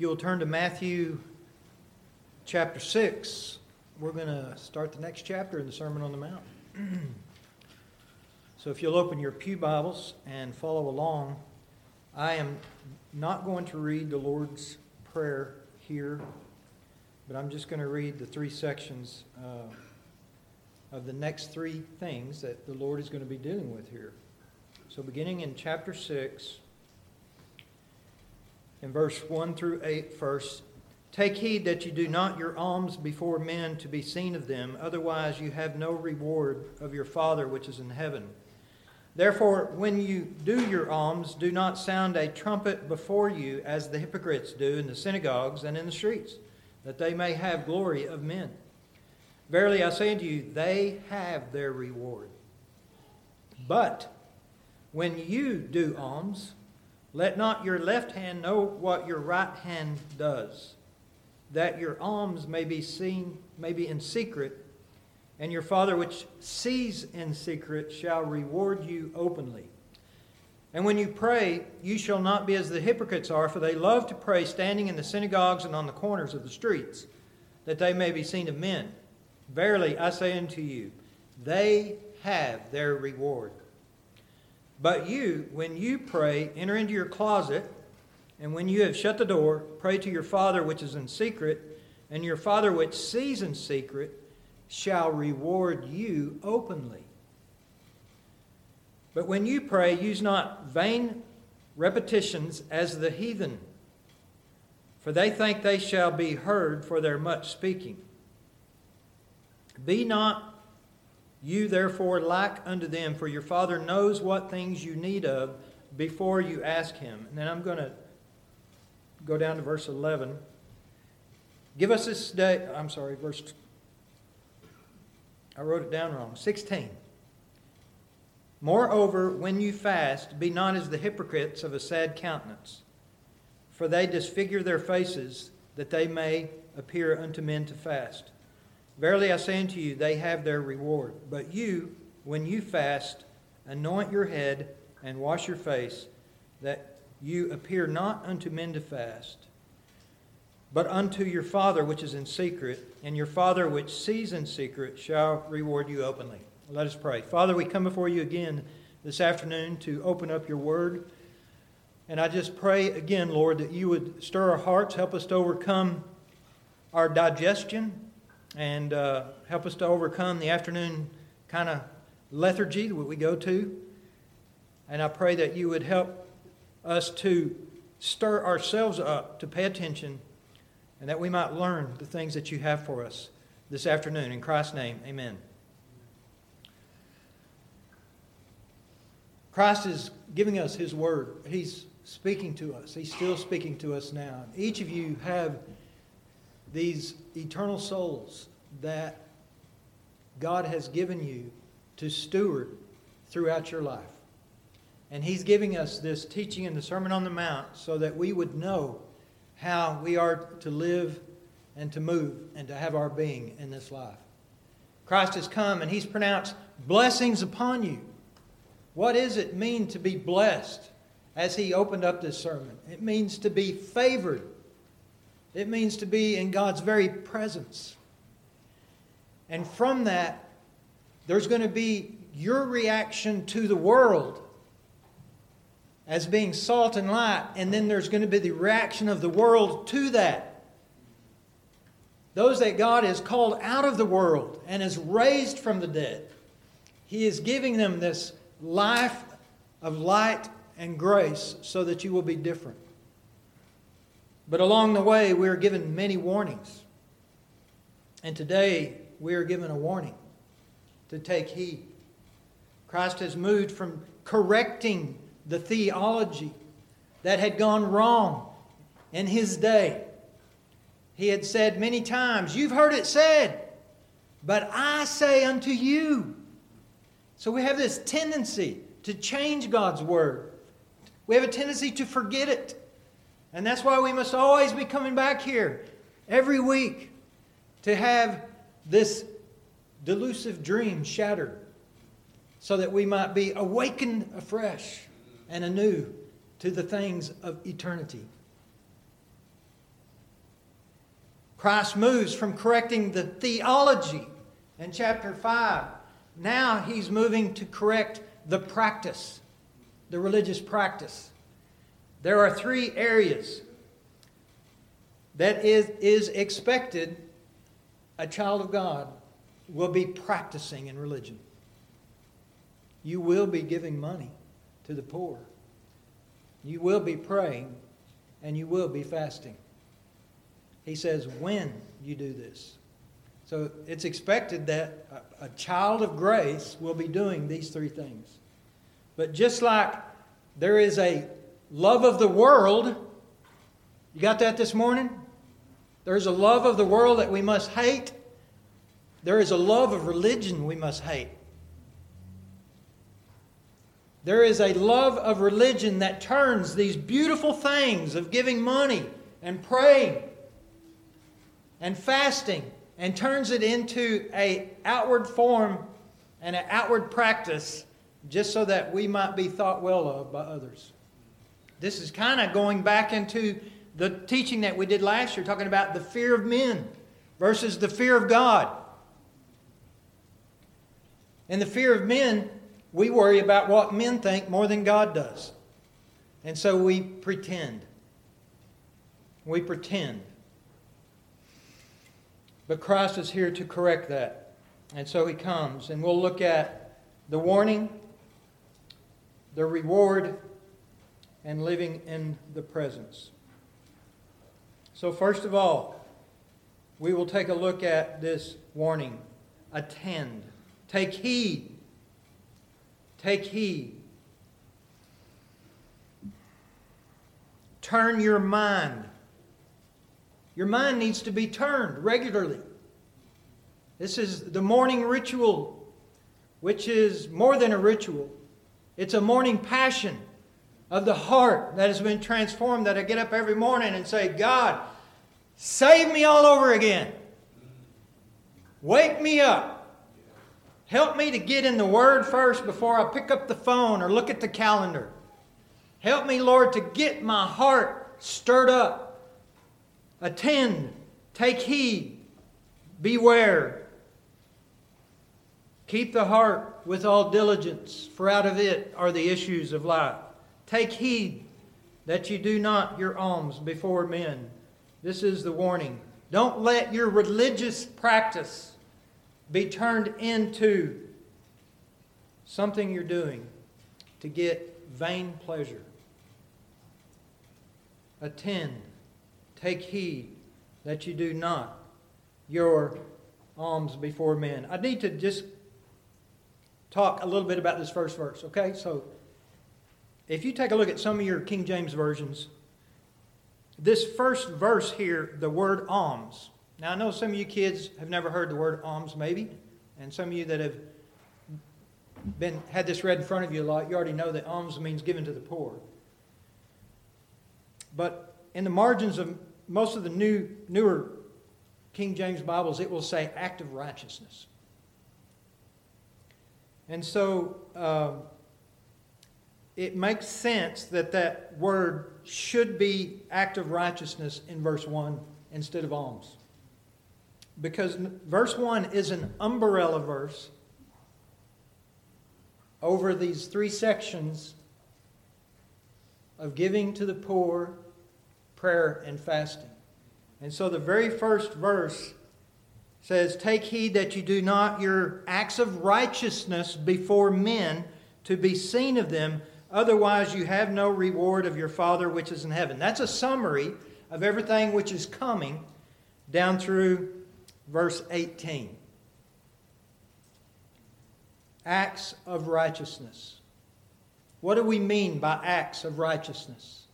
You'll turn to Matthew chapter 6, we're going to start the next chapter in the Sermon on the Mount. so if you'll open your Pew Bibles and follow along, I am not going to read the Lord's Prayer here, but I'm just going to read the three sections uh, of the next three things that the Lord is going to be dealing with here. So beginning in chapter 6, in verse 1 through 8 first. Take heed that you do not your alms before men to be seen of them, otherwise you have no reward of your Father which is in heaven. Therefore, when you do your alms, do not sound a trumpet before you, as the hypocrites do in the synagogues and in the streets, that they may have glory of men. Verily I say unto you, they have their reward. But when you do alms, let not your left hand know what your right hand does, that your alms may be seen, may be in secret, and your Father which sees in secret shall reward you openly. And when you pray, you shall not be as the hypocrites are, for they love to pray standing in the synagogues and on the corners of the streets, that they may be seen of men. Verily, I say unto you, they have their reward. But you, when you pray, enter into your closet, and when you have shut the door, pray to your Father which is in secret, and your Father which sees in secret shall reward you openly. But when you pray, use not vain repetitions as the heathen, for they think they shall be heard for their much speaking. Be not you therefore lack unto them, for your Father knows what things you need of before you ask Him. And then I'm going to go down to verse 11. Give us this day, I'm sorry, verse, I wrote it down wrong. 16. Moreover, when you fast, be not as the hypocrites of a sad countenance, for they disfigure their faces, that they may appear unto men to fast. Verily I say unto you, they have their reward. But you, when you fast, anoint your head and wash your face, that you appear not unto men to fast, but unto your Father which is in secret, and your Father which sees in secret shall reward you openly. Let us pray. Father, we come before you again this afternoon to open up your word. And I just pray again, Lord, that you would stir our hearts, help us to overcome our digestion and uh, help us to overcome the afternoon kind of lethargy that we go to. And I pray that you would help us to stir ourselves up to pay attention and that we might learn the things that you have for us this afternoon. In Christ's name, amen. Christ is giving us his word. He's speaking to us. He's still speaking to us now. Each of you have these eternal souls that God has given you to steward throughout your life. And He's giving us this teaching in the Sermon on the Mount so that we would know how we are to live and to move and to have our being in this life. Christ has come and He's pronounced blessings upon you. What does it mean to be blessed as He opened up this sermon? It means to be favored it means to be in God's very presence. And from that, there's going to be your reaction to the world as being salt and light, and then there's going to be the reaction of the world to that. Those that God has called out of the world and has raised from the dead, He is giving them this life of light and grace so that you will be different. But along the way, we are given many warnings. And today, we are given a warning to take heed. Christ has moved from correcting the theology that had gone wrong in his day. He had said many times, You've heard it said, but I say unto you. So we have this tendency to change God's word. We have a tendency to forget it. And that's why we must always be coming back here every week to have this delusive dream shattered so that we might be awakened afresh and anew to the things of eternity. Christ moves from correcting the theology in chapter 5. Now he's moving to correct the practice, the religious practice. There are three areas that is, is expected a child of God will be practicing in religion. You will be giving money to the poor. You will be praying and you will be fasting. He says, when you do this. So it's expected that a, a child of grace will be doing these three things. But just like there is a love of the world, you got that this morning? There's a love of the world that we must hate. There is a love of religion we must hate. There is a love of religion that turns these beautiful things of giving money and praying and fasting and turns it into a outward form and an outward practice just so that we might be thought well of by others. This is kind of going back into the teaching that we did last year, talking about the fear of men versus the fear of God. In the fear of men, we worry about what men think more than God does. And so we pretend. We pretend. But Christ is here to correct that. And so he comes. And we'll look at the warning, the reward, and living in the presence. So, first of all, we will take a look at this warning attend, take heed Take heed. Turn your mind. Your mind needs to be turned regularly. This is the morning ritual, which is more than a ritual. It's a morning passion of the heart that has been transformed. That I get up every morning and say, God, save me all over again. Wake me up. Help me to get in the Word first before I pick up the phone or look at the calendar. Help me, Lord, to get my heart stirred up. Attend, take heed, beware. Keep the heart with all diligence, for out of it are the issues of life. Take heed that you do not your alms before men. This is the warning. Don't let your religious practice be turned into something you're doing to get vain pleasure. Attend, take heed that you do not your alms before men. I need to just talk a little bit about this first verse, okay? So, if you take a look at some of your King James versions, this first verse here, the word alms, now, I know some of you kids have never heard the word alms, maybe, and some of you that have been had this read in front of you a lot, you already know that alms means given to the poor. But in the margins of most of the new newer King James Bibles, it will say act of righteousness. And so um, it makes sense that that word should be act of righteousness in verse 1 instead of alms because verse 1 is an umbrella verse over these three sections of giving to the poor, prayer, and fasting. And so the very first verse says, Take heed that you do not your acts of righteousness before men to be seen of them, otherwise you have no reward of your Father which is in heaven. That's a summary of everything which is coming down through verse 18. Acts of righteousness. What do we mean by acts of righteousness?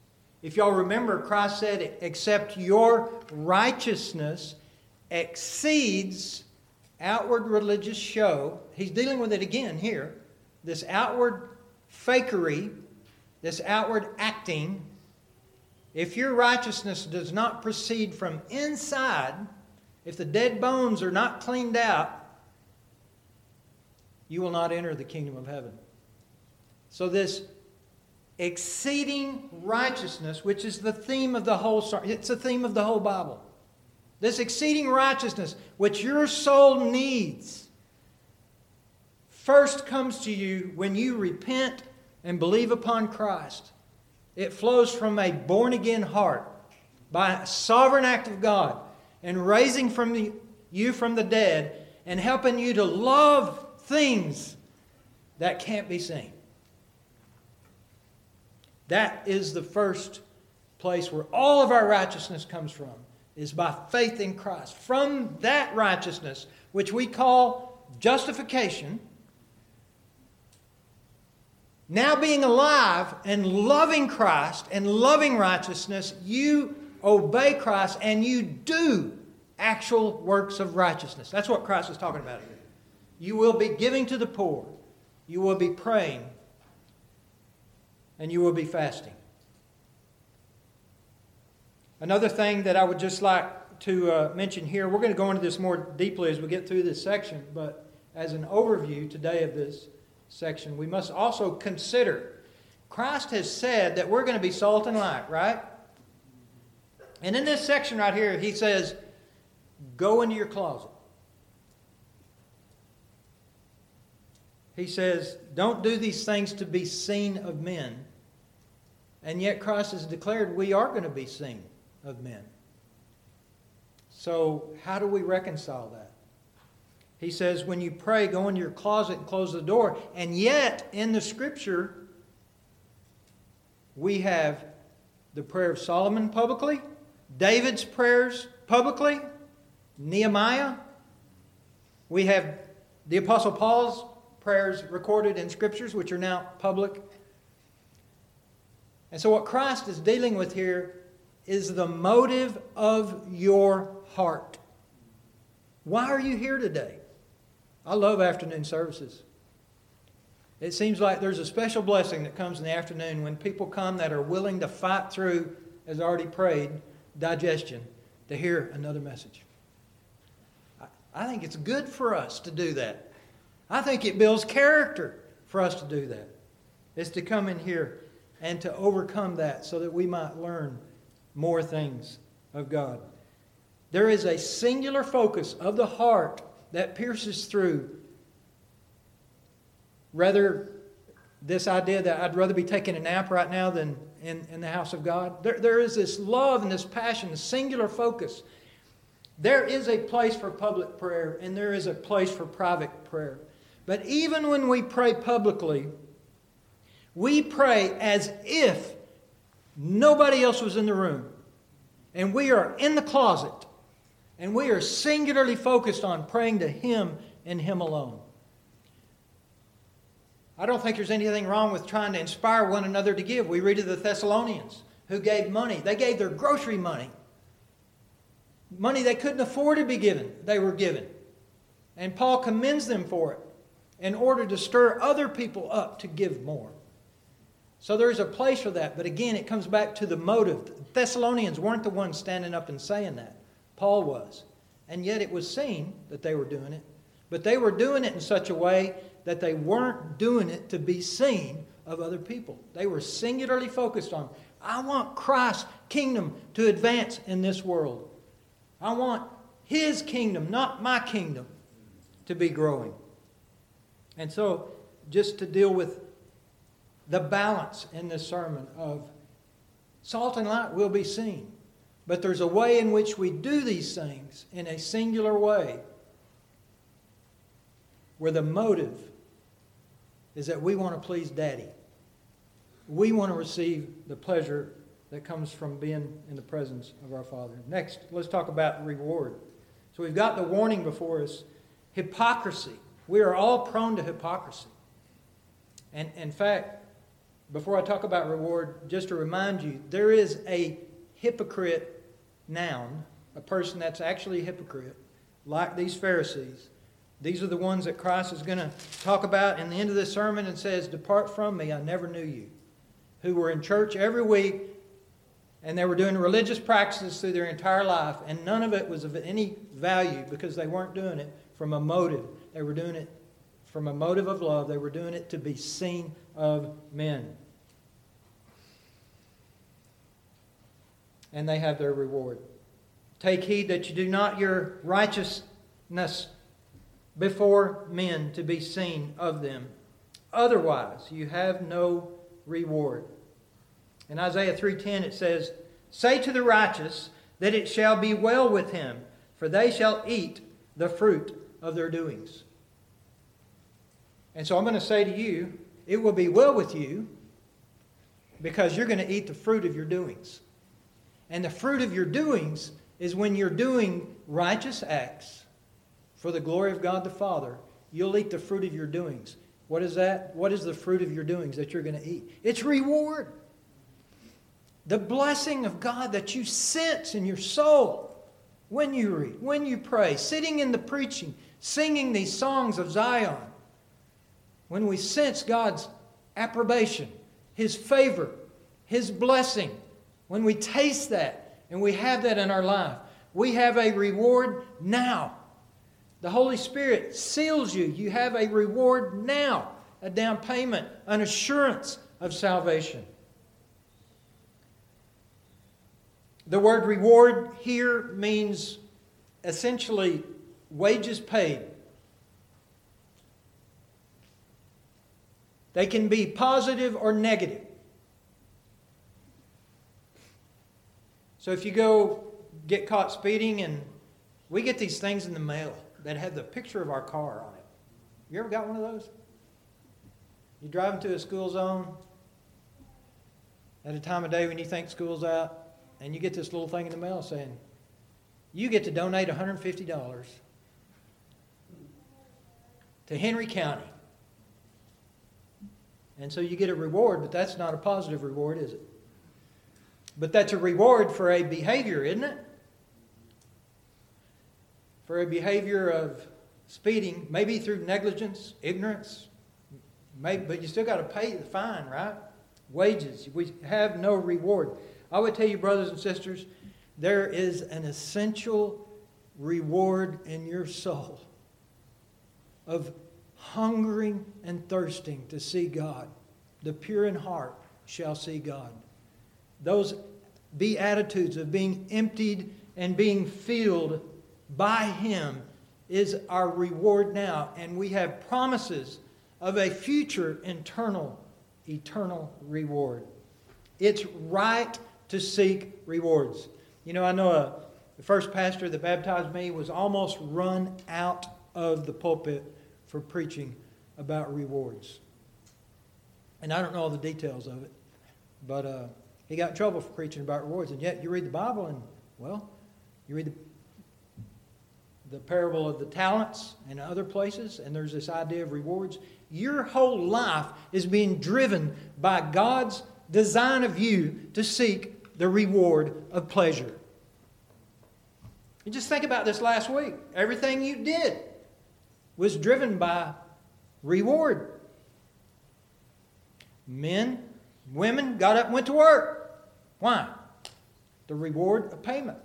If y'all remember, Christ said, except your righteousness exceeds outward religious show. He's dealing with it again here. This outward fakery, this outward acting. If your righteousness does not proceed from inside, if the dead bones are not cleaned out, you will not enter the kingdom of heaven. So, this exceeding righteousness, which is the theme of the whole, it's the theme of the whole Bible. this exceeding righteousness, which your soul needs, first comes to you when you repent and believe upon Christ. It flows from a born again heart by a sovereign act of God and raising from the, you from the dead and helping you to love things that can't be seen. That is the first place where all of our righteousness comes from is by faith in Christ. From that righteousness, which we call justification, now being alive and loving Christ and loving righteousness, you obey Christ and you do actual works of righteousness. That's what Christ is talking about here. You will be giving to the poor, you will be praying, and you will be fasting. Another thing that I would just like to uh, mention here, we're going to go into this more deeply as we get through this section, but as an overview today of this section, we must also consider Christ has said that we're going to be salt and light, right? And in this section right here, he says, Go into your closet. He says, Don't do these things to be seen of men. And yet, Christ has declared we are going to be seen of men. So, how do we reconcile that? He says, when you pray, go into your closet and close the door. And yet, in the scripture, we have the prayer of Solomon publicly, David's prayers publicly, Nehemiah. We have the Apostle Paul's prayers recorded in scriptures, which are now public. And so, what Christ is dealing with here is the motive of your heart. Why are you here today? I love afternoon services. It seems like there's a special blessing that comes in the afternoon when people come that are willing to fight through, as already prayed, digestion to hear another message. I think it's good for us to do that. I think it builds character for us to do that. Is to come in here and to overcome that so that we might learn more things of God. There is a singular focus of the heart that pierces through rather this idea that I'd rather be taking a nap right now than in, in the house of God. There, there is this love and this passion, this singular focus. There is a place for public prayer and there is a place for private prayer. But even when we pray publicly, we pray as if nobody else was in the room. And we are in the closet. And we are singularly focused on praying to Him and Him alone. I don't think there's anything wrong with trying to inspire one another to give. We read of the Thessalonians who gave money, they gave their grocery money. Money they couldn't afford to be given, they were given. And Paul commends them for it in order to stir other people up to give more. So there's a place for that. But again, it comes back to the motive. The Thessalonians weren't the ones standing up and saying that. Paul was. And yet it was seen that they were doing it. But they were doing it in such a way that they weren't doing it to be seen of other people. They were singularly focused on, I want Christ's kingdom to advance in this world. I want his kingdom, not my kingdom, to be growing. And so, just to deal with the balance in this sermon of salt and light will be seen. But there's a way in which we do these things in a singular way where the motive is that we want to please Daddy. We want to receive the pleasure that comes from being in the presence of our Father. Next, let's talk about reward. So we've got the warning before us hypocrisy. We are all prone to hypocrisy. And in fact, before I talk about reward, just to remind you, there is a hypocrite noun, a person that's actually a hypocrite, like these Pharisees. These are the ones that Christ is going to talk about in the end of this sermon and says, Depart from me, I never knew you. Who were in church every week and they were doing religious practices through their entire life, and none of it was of any value because they weren't doing it from a motive. They were doing it from a motive of love, they were doing it to be seen of men. And they have their reward. Take heed that you do not your righteousness before men to be seen of them. Otherwise, you have no reward. In Isaiah 3:10 it says, "Say to the righteous that it shall be well with him, for they shall eat the fruit of their doings." And so I'm going to say to you, it will be well with you because you're going to eat the fruit of your doings. And the fruit of your doings is when you're doing righteous acts for the glory of God the Father, you'll eat the fruit of your doings. What is that? What is the fruit of your doings that you're going to eat? It's reward. The blessing of God that you sense in your soul when you read, when you pray, sitting in the preaching, singing these songs of Zion. When we sense God's approbation, His favor, His blessing, when we taste that and we have that in our life, we have a reward now. The Holy Spirit seals you. You have a reward now, a down payment, an assurance of salvation. The word reward here means essentially wages paid. They can be positive or negative. So if you go get caught speeding, and we get these things in the mail that have the picture of our car on it. You ever got one of those? You drive into a school zone at a time of day when you think school's out, and you get this little thing in the mail saying, you get to donate $150 to Henry County. And so you get a reward, but that's not a positive reward, is it? But that's a reward for a behavior, isn't it? For a behavior of speeding, maybe through negligence, ignorance, maybe, but you still got to pay the fine, right? Wages. We have no reward. I would tell you, brothers and sisters, there is an essential reward in your soul of hungering and thirsting to see God. The pure in heart shall see God. Those beatitudes of being emptied and being filled by Him is our reward now. And we have promises of a future internal, eternal reward. It's right to seek rewards. You know, I know a, the first pastor that baptized me was almost run out of the pulpit for preaching about rewards. And I don't know all the details of it, but uh, he got in trouble for preaching about rewards. And yet, you read the Bible, and, well, you read the, the parable of the talents and other places, and there's this idea of rewards. Your whole life is being driven by God's design of you to seek the reward of pleasure. And just think about this last week. Everything you did was driven by reward. Men, women got up and went to work. Why? The reward of payment.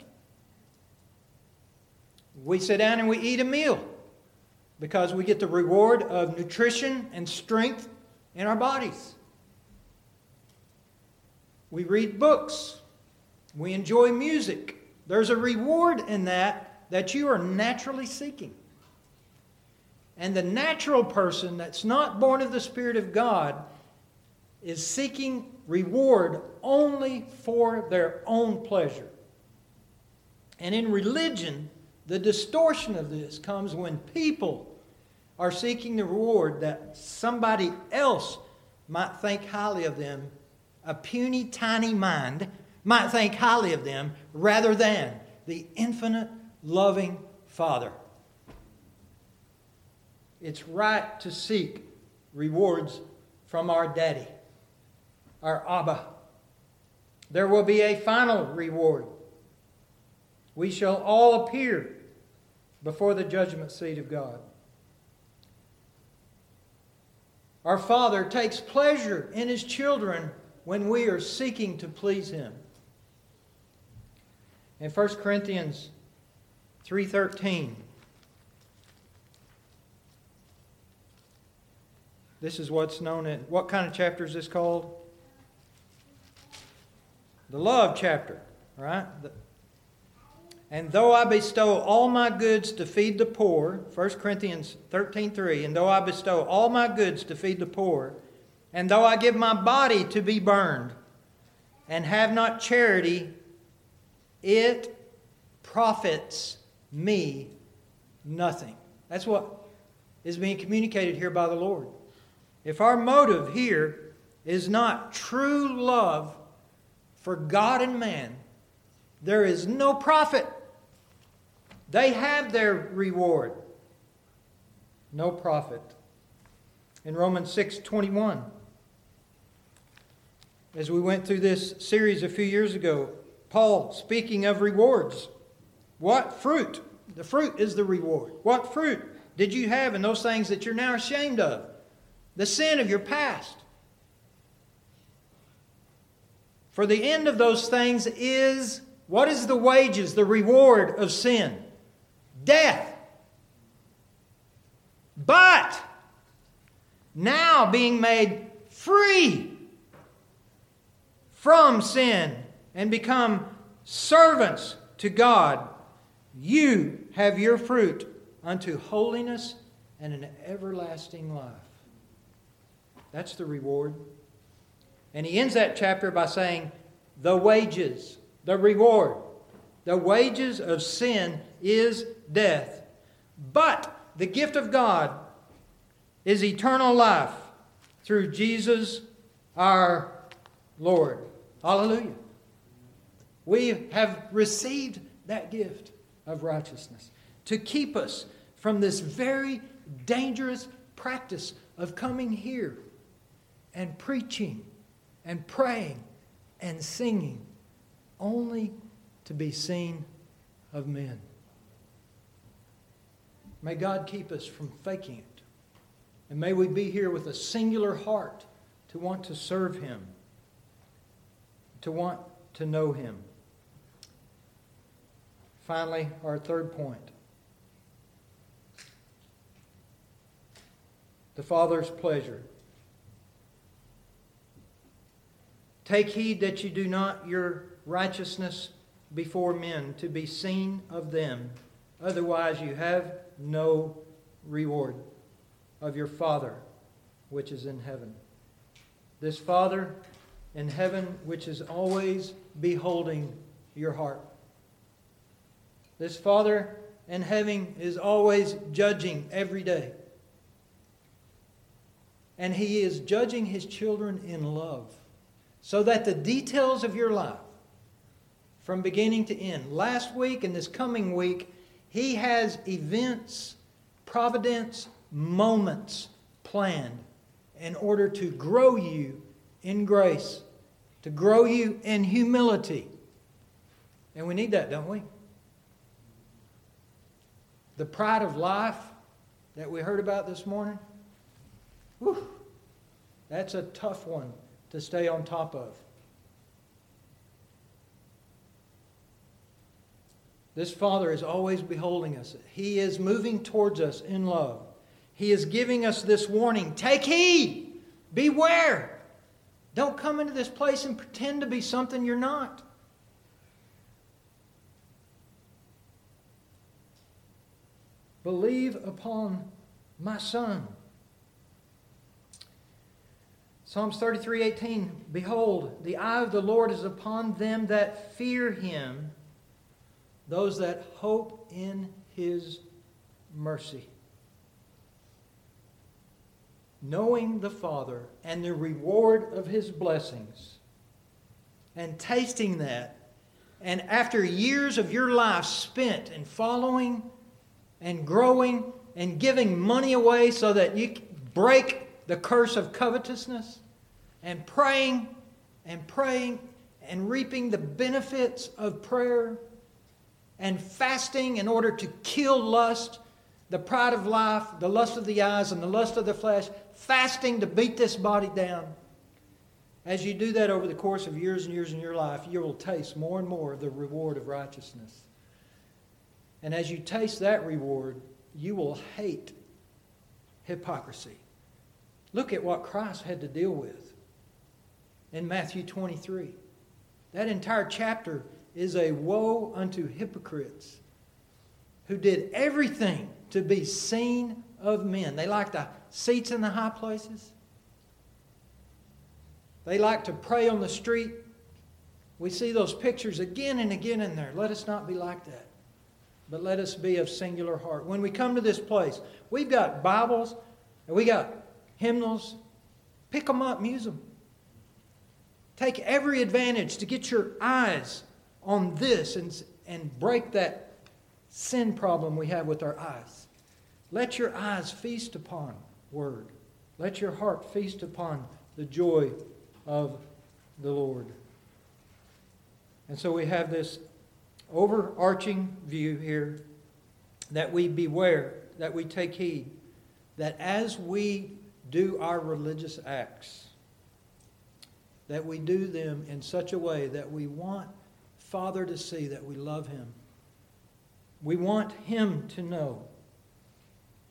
We sit down and we eat a meal because we get the reward of nutrition and strength in our bodies. We read books. We enjoy music. There's a reward in that that you are naturally seeking. And the natural person that's not born of the Spirit of God is seeking reward only for their own pleasure. And in religion, the distortion of this comes when people are seeking the reward that somebody else might think highly of them, a puny, tiny mind might think highly of them, rather than the infinite, loving Father. It's right to seek rewards from our daddy, our Abba. There will be a final reward. We shall all appear before the judgment seat of God. Our Father takes pleasure in His children when we are seeking to please Him. In 1 Corinthians 3:13 This is what's known as what kind of chapter is this called? The love chapter, right? And though I bestow all my goods to feed the poor, 1 Corinthians 13 3, and though I bestow all my goods to feed the poor, and though I give my body to be burned, and have not charity, it profits me nothing. That's what is being communicated here by the Lord. If our motive here is not true love for God and man, there is no profit. They have their reward. No profit. In Romans 6 21, as we went through this series a few years ago, Paul speaking of rewards. What fruit? The fruit is the reward. What fruit did you have in those things that you're now ashamed of? The sin of your past. For the end of those things is what is the wages, the reward of sin? Death. But now being made free from sin and become servants to God, you have your fruit unto holiness and an everlasting life. That's the reward. And he ends that chapter by saying, the wages, the reward. The wages of sin is death. But the gift of God is eternal life through Jesus our Lord. Hallelujah. We have received that gift of righteousness to keep us from this very dangerous practice of coming here and preaching and praying and singing only to be seen of men. May God keep us from faking it. And may we be here with a singular heart to want to serve Him, to want to know Him. Finally, our third point the Father's pleasure. Take heed that you do not your righteousness before men to be seen of them, otherwise, you have no reward of your Father which is in heaven. This Father in heaven which is always beholding your heart. This Father in heaven is always judging every day. And He is judging His children in love. So that the details of your life, from beginning to end, last week and this coming week, He has events, providence, moments planned in order to grow you in grace, to grow you in humility. And we need that, don't we? The pride of life that we heard about this morning, whew, that's a tough one to stay on top of. This Father is always beholding us. He is moving towards us in love. He is giving us this warning take heed, beware. Don't come into this place and pretend to be something you're not. Believe upon my Son. Psalms 33 18 Behold, the eye of the Lord is upon them that fear him, those that hope in his mercy. Knowing the Father and the reward of his blessings, and tasting that, and after years of your life spent in following and growing and giving money away so that you break the curse of covetousness and praying and praying and reaping the benefits of prayer and fasting in order to kill lust, the pride of life, the lust of the eyes, and the lust of the flesh, fasting to beat this body down. As you do that over the course of years and years in your life, you will taste more and more of the reward of righteousness. And as you taste that reward, you will hate hypocrisy. Look at what Christ had to deal with in Matthew 23. That entire chapter is a woe unto hypocrites who did everything to be seen of men. They like the seats in the high places. They like to pray on the street. We see those pictures again and again in there. Let us not be like that, but let us be of singular heart. When we come to this place, we've got Bibles and we got hymnals. Pick them up, use them. Take every advantage to get your eyes on this and, and break that sin problem we have with our eyes. Let your eyes feast upon Word. Let your heart feast upon the joy of the Lord. And so we have this overarching view here that we beware, that we take heed, that as we do our religious acts, that we do them in such a way that we want Father to see that we love Him. We want Him to know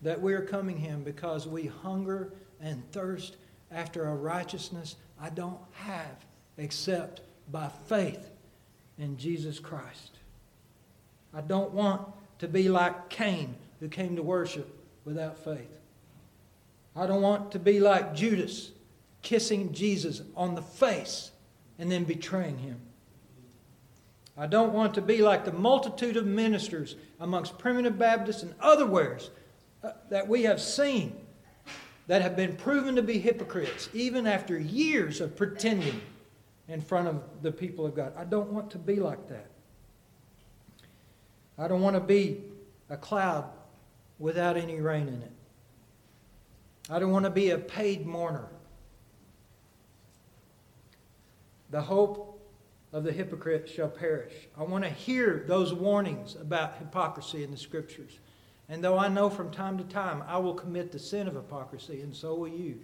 that we are coming Him because we hunger and thirst after a righteousness I don't have except by faith in Jesus Christ. I don't want to be like Cain who came to worship without faith. I don't want to be like Judas kissing Jesus on the face and then betraying him. I don't want to be like the multitude of ministers amongst primitive Baptists and otherwheres uh, that we have seen that have been proven to be hypocrites, even after years of pretending in front of the people of God. I don't want to be like that. I don't want to be a cloud without any rain in it. I don't want to be a paid mourner. The hope of the hypocrite shall perish. I want to hear those warnings about hypocrisy in the scriptures. And though I know from time to time I will commit the sin of hypocrisy, and so will you,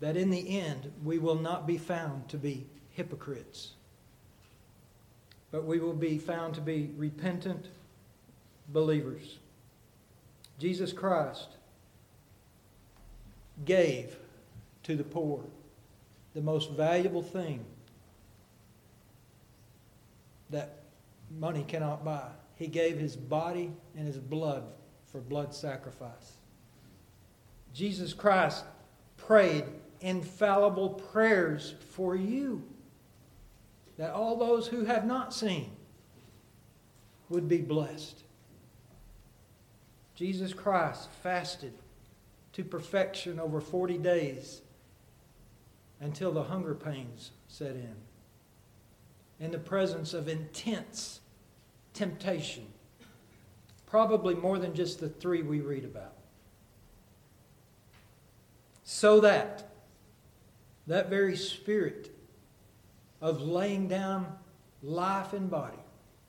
that in the end we will not be found to be hypocrites, but we will be found to be repentant believers. Jesus Christ gave to the poor the most valuable thing that money cannot buy. He gave his body and his blood for blood sacrifice. Jesus Christ prayed infallible prayers for you that all those who have not seen would be blessed. Jesus Christ fasted to perfection over 40 days until the hunger pains set in. In the presence of intense temptation Probably more than just the three we read about. So that that very spirit of laying down life and body,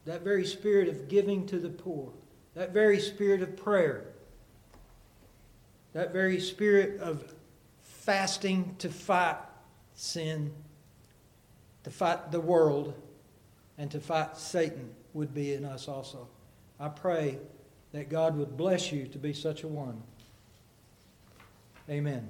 that very spirit of giving to the poor, that very spirit of prayer, that very spirit of fasting to fight sin, to fight the world, and to fight Satan would be in us also. I pray that God would bless you to be such a one. Amen.